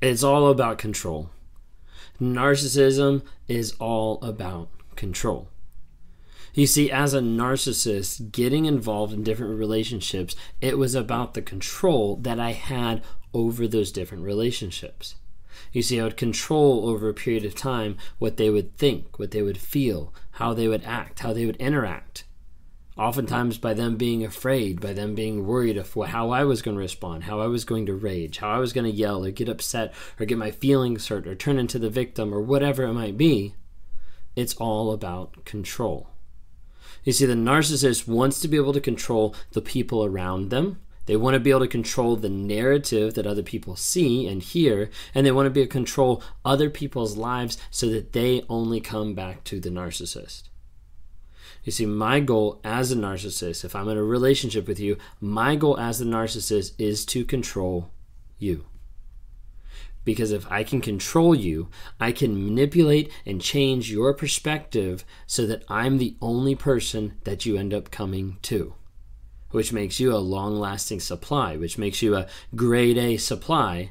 It's all about control. Narcissism is all about control. You see, as a narcissist, getting involved in different relationships, it was about the control that I had over those different relationships. You see, I would control over a period of time what they would think, what they would feel, how they would act, how they would interact. Oftentimes, by them being afraid, by them being worried of how I was going to respond, how I was going to rage, how I was going to yell or get upset or get my feelings hurt or turn into the victim or whatever it might be, it's all about control. You see, the narcissist wants to be able to control the people around them. They want to be able to control the narrative that other people see and hear, and they want to be able to control other people's lives so that they only come back to the narcissist. You see, my goal as a narcissist, if I'm in a relationship with you, my goal as the narcissist is to control you. Because if I can control you, I can manipulate and change your perspective so that I'm the only person that you end up coming to, which makes you a long lasting supply, which makes you a grade A supply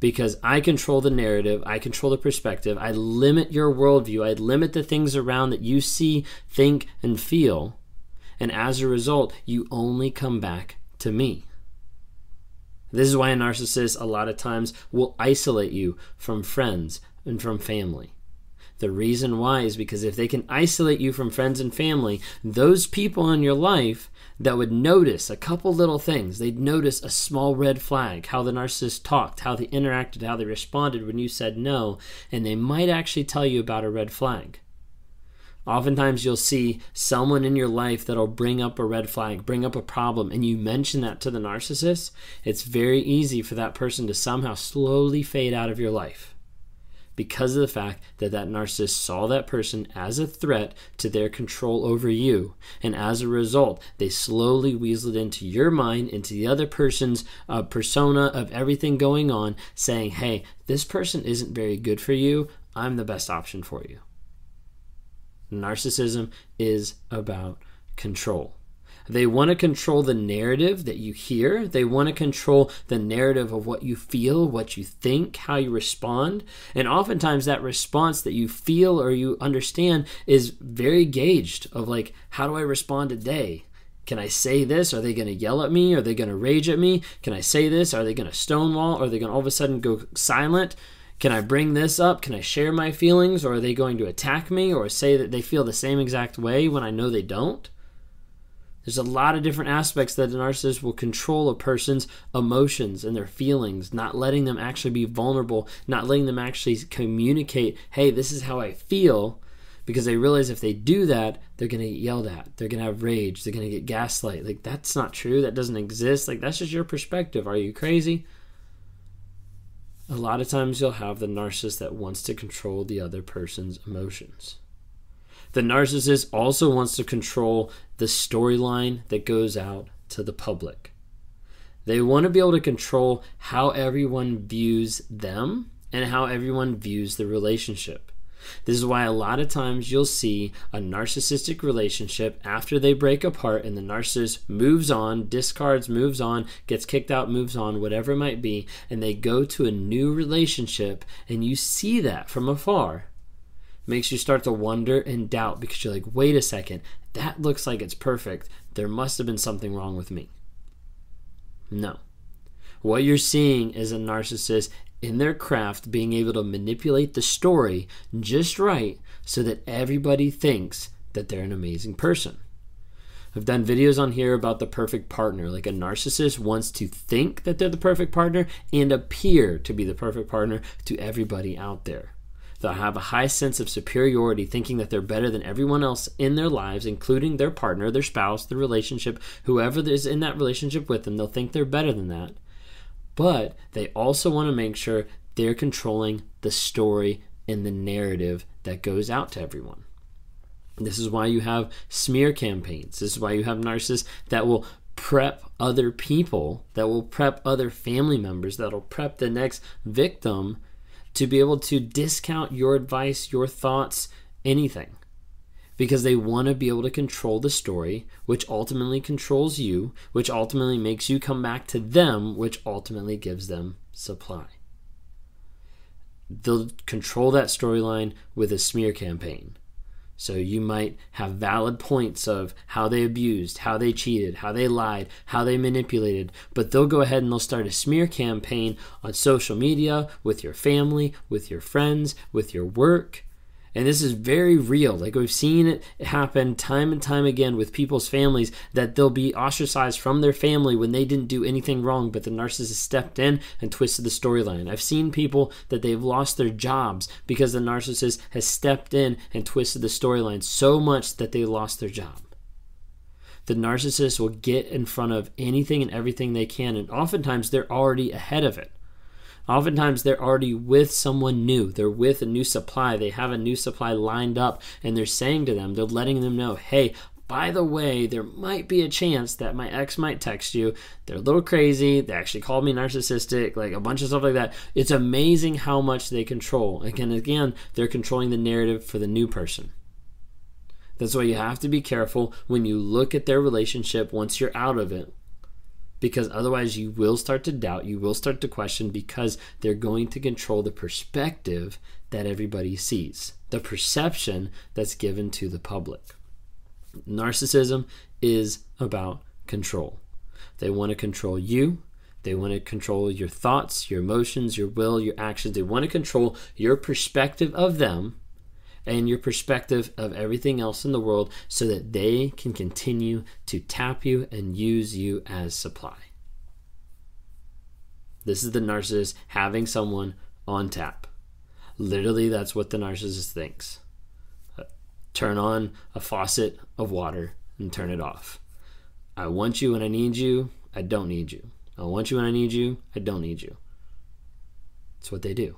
because I control the narrative, I control the perspective, I limit your worldview, I limit the things around that you see, think, and feel. And as a result, you only come back to me. This is why a narcissist a lot of times will isolate you from friends and from family. The reason why is because if they can isolate you from friends and family, those people in your life that would notice a couple little things, they'd notice a small red flag, how the narcissist talked, how they interacted, how they responded when you said no, and they might actually tell you about a red flag. Oftentimes, you'll see someone in your life that'll bring up a red flag, bring up a problem, and you mention that to the narcissist. It's very easy for that person to somehow slowly fade out of your life because of the fact that that narcissist saw that person as a threat to their control over you. And as a result, they slowly weaseled into your mind, into the other person's uh, persona of everything going on, saying, hey, this person isn't very good for you. I'm the best option for you. Narcissism is about control. They want to control the narrative that you hear. They want to control the narrative of what you feel, what you think, how you respond. And oftentimes that response that you feel or you understand is very gauged of like, how do I respond today? Can I say this? Are they going to yell at me? Are they going to rage at me? Can I say this? Are they going to stonewall? Are they going to all of a sudden go silent? Can I bring this up? Can I share my feelings? Or are they going to attack me or say that they feel the same exact way when I know they don't? There's a lot of different aspects that a narcissist will control a person's emotions and their feelings, not letting them actually be vulnerable, not letting them actually communicate, hey, this is how I feel, because they realize if they do that, they're going to get yelled at. They're going to have rage. They're going to get gaslight. Like, that's not true. That doesn't exist. Like, that's just your perspective. Are you crazy? a lot of times you'll have the narcissist that wants to control the other person's emotions. The narcissist also wants to control the storyline that goes out to the public. They want to be able to control how everyone views them and how everyone views the relationship. This is why a lot of times you'll see a narcissistic relationship after they break apart and the narcissist moves on, discards, moves on, gets kicked out, moves on, whatever it might be, and they go to a new relationship and you see that from afar. Makes you start to wonder and doubt because you're like, wait a second, that looks like it's perfect. There must have been something wrong with me. No. What you're seeing is a narcissist in their craft being able to manipulate the story just right so that everybody thinks that they're an amazing person. I've done videos on here about the perfect partner. Like a narcissist wants to think that they're the perfect partner and appear to be the perfect partner to everybody out there. They'll have a high sense of superiority, thinking that they're better than everyone else in their lives, including their partner, their spouse, the relationship, whoever is in that relationship with them. They'll think they're better than that but they also want to make sure they're controlling the story and the narrative that goes out to everyone. This is why you have smear campaigns. This is why you have narcissists that will prep other people, that will prep other family members, that will prep the next victim to be able to discount your advice, your thoughts, anything because they want to be able to control the story, which ultimately controls you, which ultimately makes you come back to them, which ultimately gives them supply. they'll control that storyline with a smear campaign. So you might have valid points of how they abused, how they cheated, how they lied, how they manipulated, but they'll go ahead and they'll start a smear campaign on social media with your family, with your friends, with your work, and this is very real. Like we've seen it happen time and time again with people's families that they'll be ostracized from their family when they didn't do anything wrong, but the narcissist stepped in and twisted the storyline. I've seen people that they've lost their jobs because the narcissist has stepped in and twisted the storyline so much that they lost their job. The narcissist will get in front of anything and everything they can, and oftentimes they're already ahead of it. Oftentimes they're already with someone new. They're with a new supply. They have a new supply lined up and they're saying to them, they're letting them know, hey, by the way, there might be a chance that my ex might text you. They're a little crazy. They actually called me narcissistic, like a bunch of stuff like that. It's amazing how much they control. Again, again, they're controlling the narrative for the new person. That's why you have to be careful when you look at their relationship once you're out of it because otherwise you will start to doubt, you will start to question because they're going to control the perspective that everybody sees, the perception that's given to the public. Narcissism is about control. They want to control you. They want to control your thoughts, your emotions, your will, your actions. They want to control your perspective of them and your perspective of everything else in the world so that they can continue to tap you and use you as supply. This is the narcissist having someone on tap. Literally, that's what the narcissist thinks. Uh, turn on a faucet of water and turn it off. I want you when I need you. I don't need you. I want you when I need you. I don't need you. It's what they do.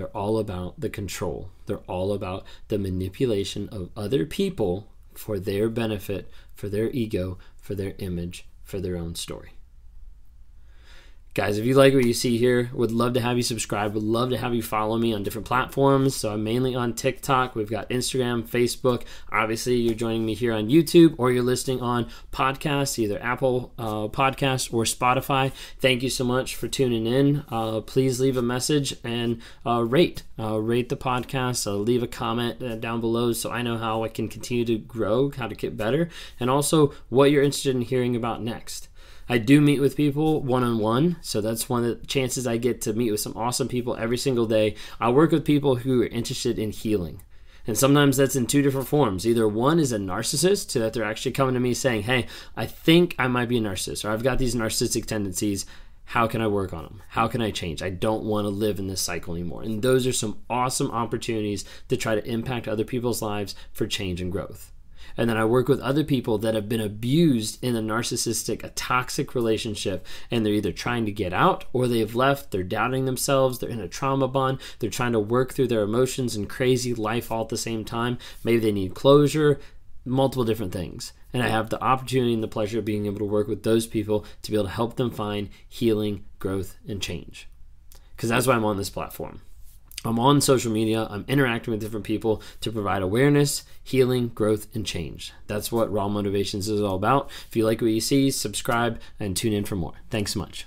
They're all about the control. They're all about the manipulation of other people for their benefit, for their ego, for their image, for their own story. Guys, if you like what you see here, would love to have you subscribe. Would love to have you follow me on different platforms. So I'm mainly on TikTok. We've got Instagram, Facebook. Obviously, you're joining me here on YouTube or you're listening on podcasts, either Apple uh, Podcasts or Spotify. Thank you so much for tuning in. Uh, please leave a message and uh, rate. Uh, rate the podcast. Uh, leave a comment uh, down below so I know how I can continue to grow, how to get better, and also what you're interested in hearing about next. I do meet with people one on one, so that's one of the chances I get to meet with some awesome people every single day. I work with people who are interested in healing. And sometimes that's in two different forms. Either one is a narcissist, so that they're actually coming to me saying, Hey, I think I might be a narcissist, or I've got these narcissistic tendencies. How can I work on them? How can I change? I don't want to live in this cycle anymore. And those are some awesome opportunities to try to impact other people's lives for change and growth. And then I work with other people that have been abused in a narcissistic, a toxic relationship, and they're either trying to get out or they've left, they're doubting themselves, they're in a trauma bond, they're trying to work through their emotions and crazy life all at the same time. Maybe they need closure, multiple different things. And I have the opportunity and the pleasure of being able to work with those people to be able to help them find healing, growth, and change. Because that's why I'm on this platform. I'm on social media, I'm interacting with different people to provide awareness, healing, growth, and change. That's what Raw Motivations is all about. If you like what you see, subscribe and tune in for more. Thanks so much.